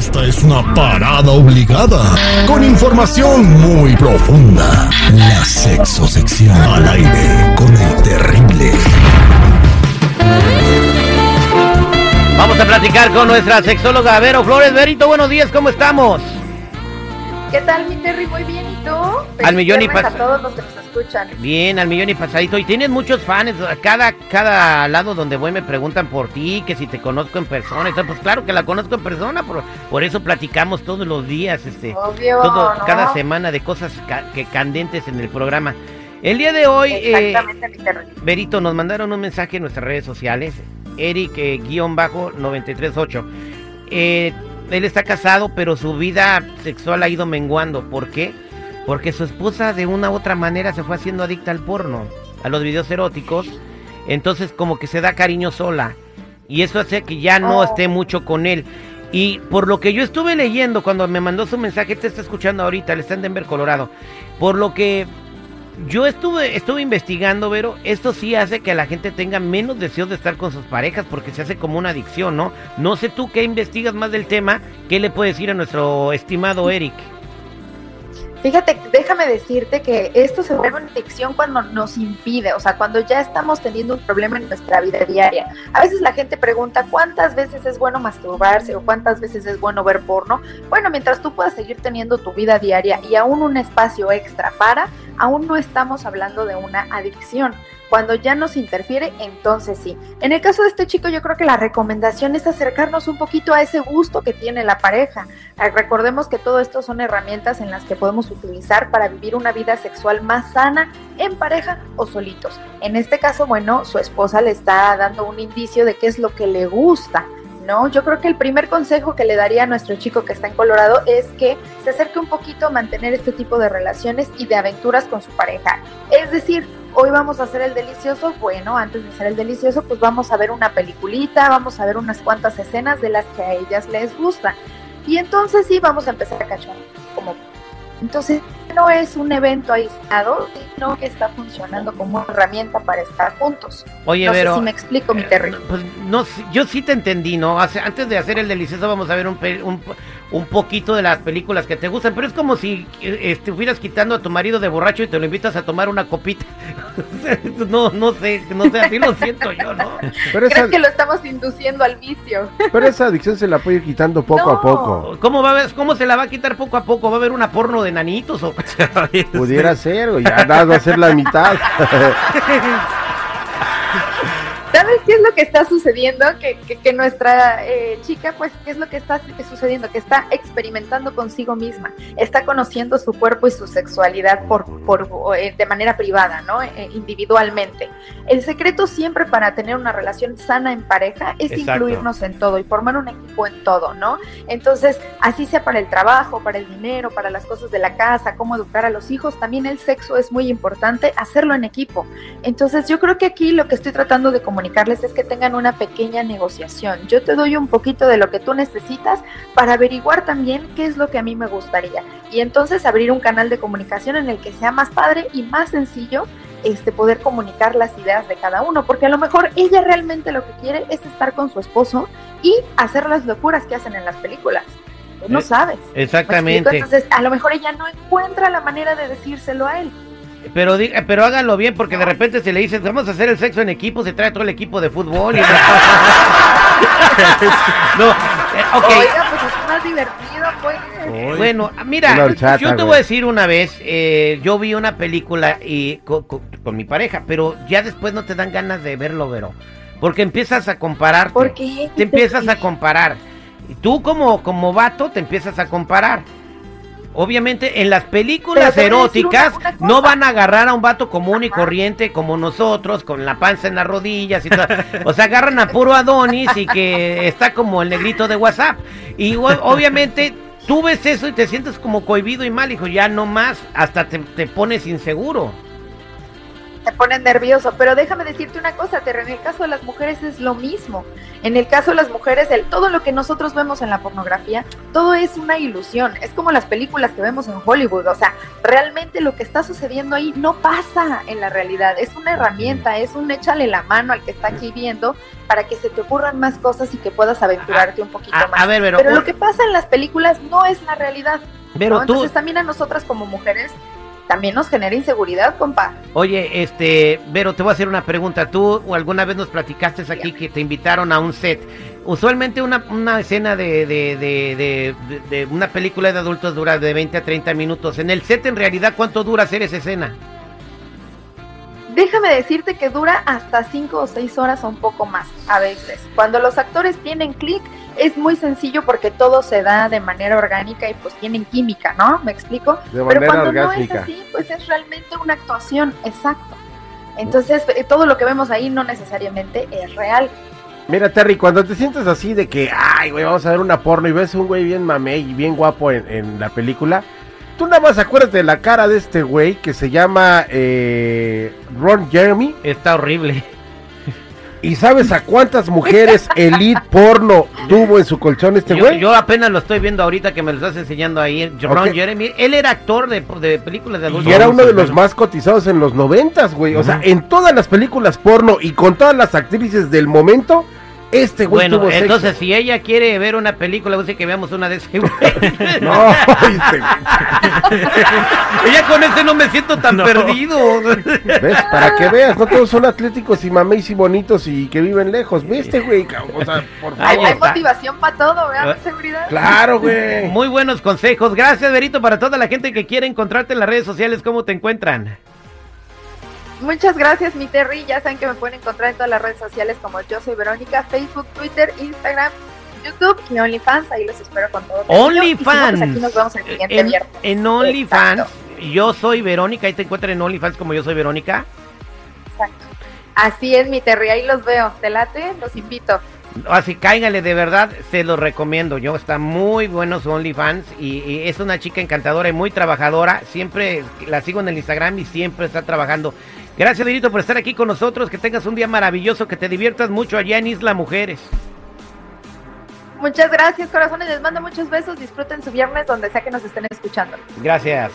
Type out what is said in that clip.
Esta es una parada obligada, con información muy profunda. La sexosección al aire con el terrible. Vamos a platicar con nuestra sexóloga Vero Flores. Verito, buenos días, ¿cómo estamos? ¿Qué tal, mi Terry? Muy bien, ¿y tú? Al millón y Feliz viernes pas- a todos los que nos escuchan. Bien, al millón y pasadito. Y tienes muchos fans. Cada, cada lado donde voy me preguntan por ti, que si te conozco en persona. todo. Pues claro que la conozco en persona, por, por eso platicamos todos los días, este, Obvio, todo, ¿no? cada semana de cosas ca- que candentes en el programa. El día de hoy, eh, Exactamente, mi Terry. Berito, nos mandaron un mensaje en nuestras redes sociales. Eric, eh, guion bajo 938. Él está casado, pero su vida sexual ha ido menguando. ¿Por qué? Porque su esposa de una u otra manera se fue haciendo adicta al porno, a los videos eróticos. Entonces como que se da cariño sola. Y eso hace que ya no Oh. esté mucho con él. Y por lo que yo estuve leyendo cuando me mandó su mensaje, te está escuchando ahorita, él está en Denver, Colorado. Por lo que yo estuve, estuve investigando, Vero, esto sí hace que la gente tenga menos deseos de estar con sus parejas porque se hace como una adicción, ¿no? No sé tú qué investigas más del tema, ¿qué le puedes decir a nuestro estimado Eric? Fíjate, déjame decirte que esto se vuelve una adicción cuando nos impide, o sea, cuando ya estamos teniendo un problema en nuestra vida diaria. A veces la gente pregunta cuántas veces es bueno masturbarse o cuántas veces es bueno ver porno. Bueno, mientras tú puedas seguir teniendo tu vida diaria y aún un espacio extra para, aún no estamos hablando de una adicción. Cuando ya nos interfiere, entonces sí. En el caso de este chico, yo creo que la recomendación es acercarnos un poquito a ese gusto que tiene la pareja. Ah, Recordemos que todo esto son herramientas en las que podemos utilizar para vivir una vida sexual más sana en pareja o solitos. En este caso, bueno, su esposa le está dando un indicio de qué es lo que le gusta. ¿No? Yo creo que el primer consejo que le daría a nuestro chico que está en Colorado es que se acerque un poquito a mantener este tipo de relaciones y de aventuras con su pareja. Es decir, hoy vamos a hacer el delicioso, bueno, antes de hacer el delicioso, pues vamos a ver una peliculita, vamos a ver unas cuantas escenas de las que a ellas les gusta. Y entonces sí, vamos a empezar a cachar como... Entonces no es un evento aislado, sino que está funcionando como herramienta para estar juntos. Oye, no Vero. sé si me explico, mi Terry. Pues no, yo sí te entendí, ¿no? Hace- Antes de hacer el delicioso vamos a ver un, un, un poquito de las películas que te gustan, pero es como si eh, estuvieras quitando a tu marido de borracho y te lo invitas a tomar una copita. no, no sé, no sé, así lo siento yo, ¿no? Pero esa, ¿Crees que lo estamos induciendo al vicio? pero esa adicción se la puede ir quitando poco a poco. ¿Cómo va a ver, cómo se la va a quitar poco a poco? ¿Va a haber una porno de nanitos o Pudiera ser, ya nada, va a ser la mitad. ¿Sabes qué es lo que está sucediendo? Que, que, que nuestra eh, chica, pues, ¿qué es lo que está sucediendo? Que está experimentando consigo misma, está conociendo su cuerpo y su sexualidad por, por, eh, de manera privada, ¿no? Eh, individualmente. El secreto siempre para tener una relación sana en pareja es Exacto. incluirnos en todo y formar un equipo en todo, ¿no? Entonces, así sea para el trabajo, para el dinero, para las cosas de la casa, cómo educar a los hijos, también el sexo es muy importante hacerlo en equipo. Entonces yo creo que aquí lo que estoy tratando de es que tengan una pequeña negociación. Yo te doy un poquito de lo que tú necesitas para averiguar también qué es lo que a mí me gustaría. Y entonces abrir un canal de comunicación en el que sea más padre y más sencillo este, poder comunicar las ideas de cada uno, porque a lo mejor ella realmente lo que quiere es estar con su esposo y hacer las locuras que hacen en las películas. Tú no Eh, sabes. Exactamente. Entonces, a lo mejor ella no encuentra la manera de decírselo a él. Pero, pero háganlo bien porque de repente se le dice, vamos a hacer el sexo en equipo, se trae todo el equipo de fútbol. Y... no, eh, ok. Oiga, pues es más divertido, pues. Bueno, mira, horchata, yo te voy a decir una vez, eh, yo vi una película y co- co- con, mi pareja, pero ya después no te dan ganas de verlo, Vero, porque empiezas a compararte. ¿Por qué? Te empiezas a comparar. Y tú como, como vato te empiezas a comparar. Obviamente en las películas eróticas no van a agarrar a un vato común y corriente como nosotros, con la panza en las rodillas y todo. O sea, agarran a puro Adonis y que está como el negrito de WhatsApp. Y obviamente tú ves eso y te sientes como cohibido y mal, hijo, ya no más, hasta te, te pones inseguro. Te ponen nervioso, pero déjame decirte una cosa, Terry, en el caso de las mujeres es lo mismo. En el caso de las mujeres, el, todo lo que nosotros vemos en la pornografía, todo es una ilusión. Es como las películas que vemos en Hollywood. O sea, realmente lo que está sucediendo ahí no pasa en la realidad. Es una herramienta, es un échale la mano al que está aquí viendo para que se te ocurran más cosas y que puedas aventurarte un poquito a- más. a ver, pero- pero lo que pasa en las películas no es la realidad. Pero ¿no? tú, Entonces también a nosotras como mujeres también nos genera inseguridad, compa. oye, este, Vero, te voy a hacer una pregunta. Tú o alguna vez nos platicaste aquí que te invitaron a un set. Usualmente una, una escena de, de, de, de- una película de adultos dura de 20 a 30 minutos. En el set, en realidad, ¿cuánto dura hacer esa escena? Déjame decirte que dura hasta cinco o seis horas o un poco más a veces. Cuando los actores tienen clic es muy sencillo porque todo se da de manera orgánica y pues tienen química, ¿no? ¿Me explico? De Pero cuando no es así, pues es realmente una actuación, exacto. Entonces eh, todo lo que vemos ahí no necesariamente es real. Mira, Terry, cuando te sientes así de que, ay, güey, vamos a ver una porno y ves un güey bien mamey y bien guapo en, en la película, tú nada más acuérdate de la cara de este güey que se llama eh, Ron Jeremy Está horrible. y sabes a cuántas mujeres elite porno tuvo en su colchón este Yo, güey. yo apenas lo estoy viendo ahorita que me lo estás enseñando ahí. Ron. Jeremy, él era actor de, de películas de adultos. Y era uno de los más cotizados en los noventas, güey. O sea, en todas las películas porno y con todas las actrices del momento, este güey Bueno, tuvo sexo. entonces si ella quiere ver una película, dice que veamos una de ese güey. No, este güey. Ella con ese no me siento tan perdido. ¿Ves? Para que veas, no todos son atléticos y mameis y bonitos y que viven lejos. ¿Ves este güey? O sea, por Hay, favor. hay motivación para todo, Ah. ¿verdad? Seguridad. Claro, güey. Muy buenos consejos. Gracias, Berito, para toda la gente que quiere encontrarte en las redes sociales. ¿Cómo te encuentran? Muchas gracias, mi Terry. Ya saben que me pueden encontrar en todas las redes sociales como yo soy Verónica, Facebook, Twitter, Instagram, YouTube y OnlyFans. Ahí los espero con todo. si no, pues OnlyFans. aquí nos vemos el siguiente En, viernes. en OnlyFans, yo soy Verónica. Ahí te encuentran en OnlyFans como yo soy Verónica. exacto. Así es, mi Terry. Ahí los veo. ¿Te late? Los invito. Así cáiganle, de verdad, se los recomiendo. Yo está muy bueno su OnlyFans y, y es una chica encantadora y muy trabajadora. Siempre la sigo en el Instagram y siempre está trabajando. Gracias, Verito, por estar aquí con nosotros. Que tengas un día maravilloso, que te diviertas mucho allá en Isla Mujeres. Muchas gracias, corazones. Les mando muchos besos. Disfruten su viernes donde sea que nos estén escuchando. Gracias.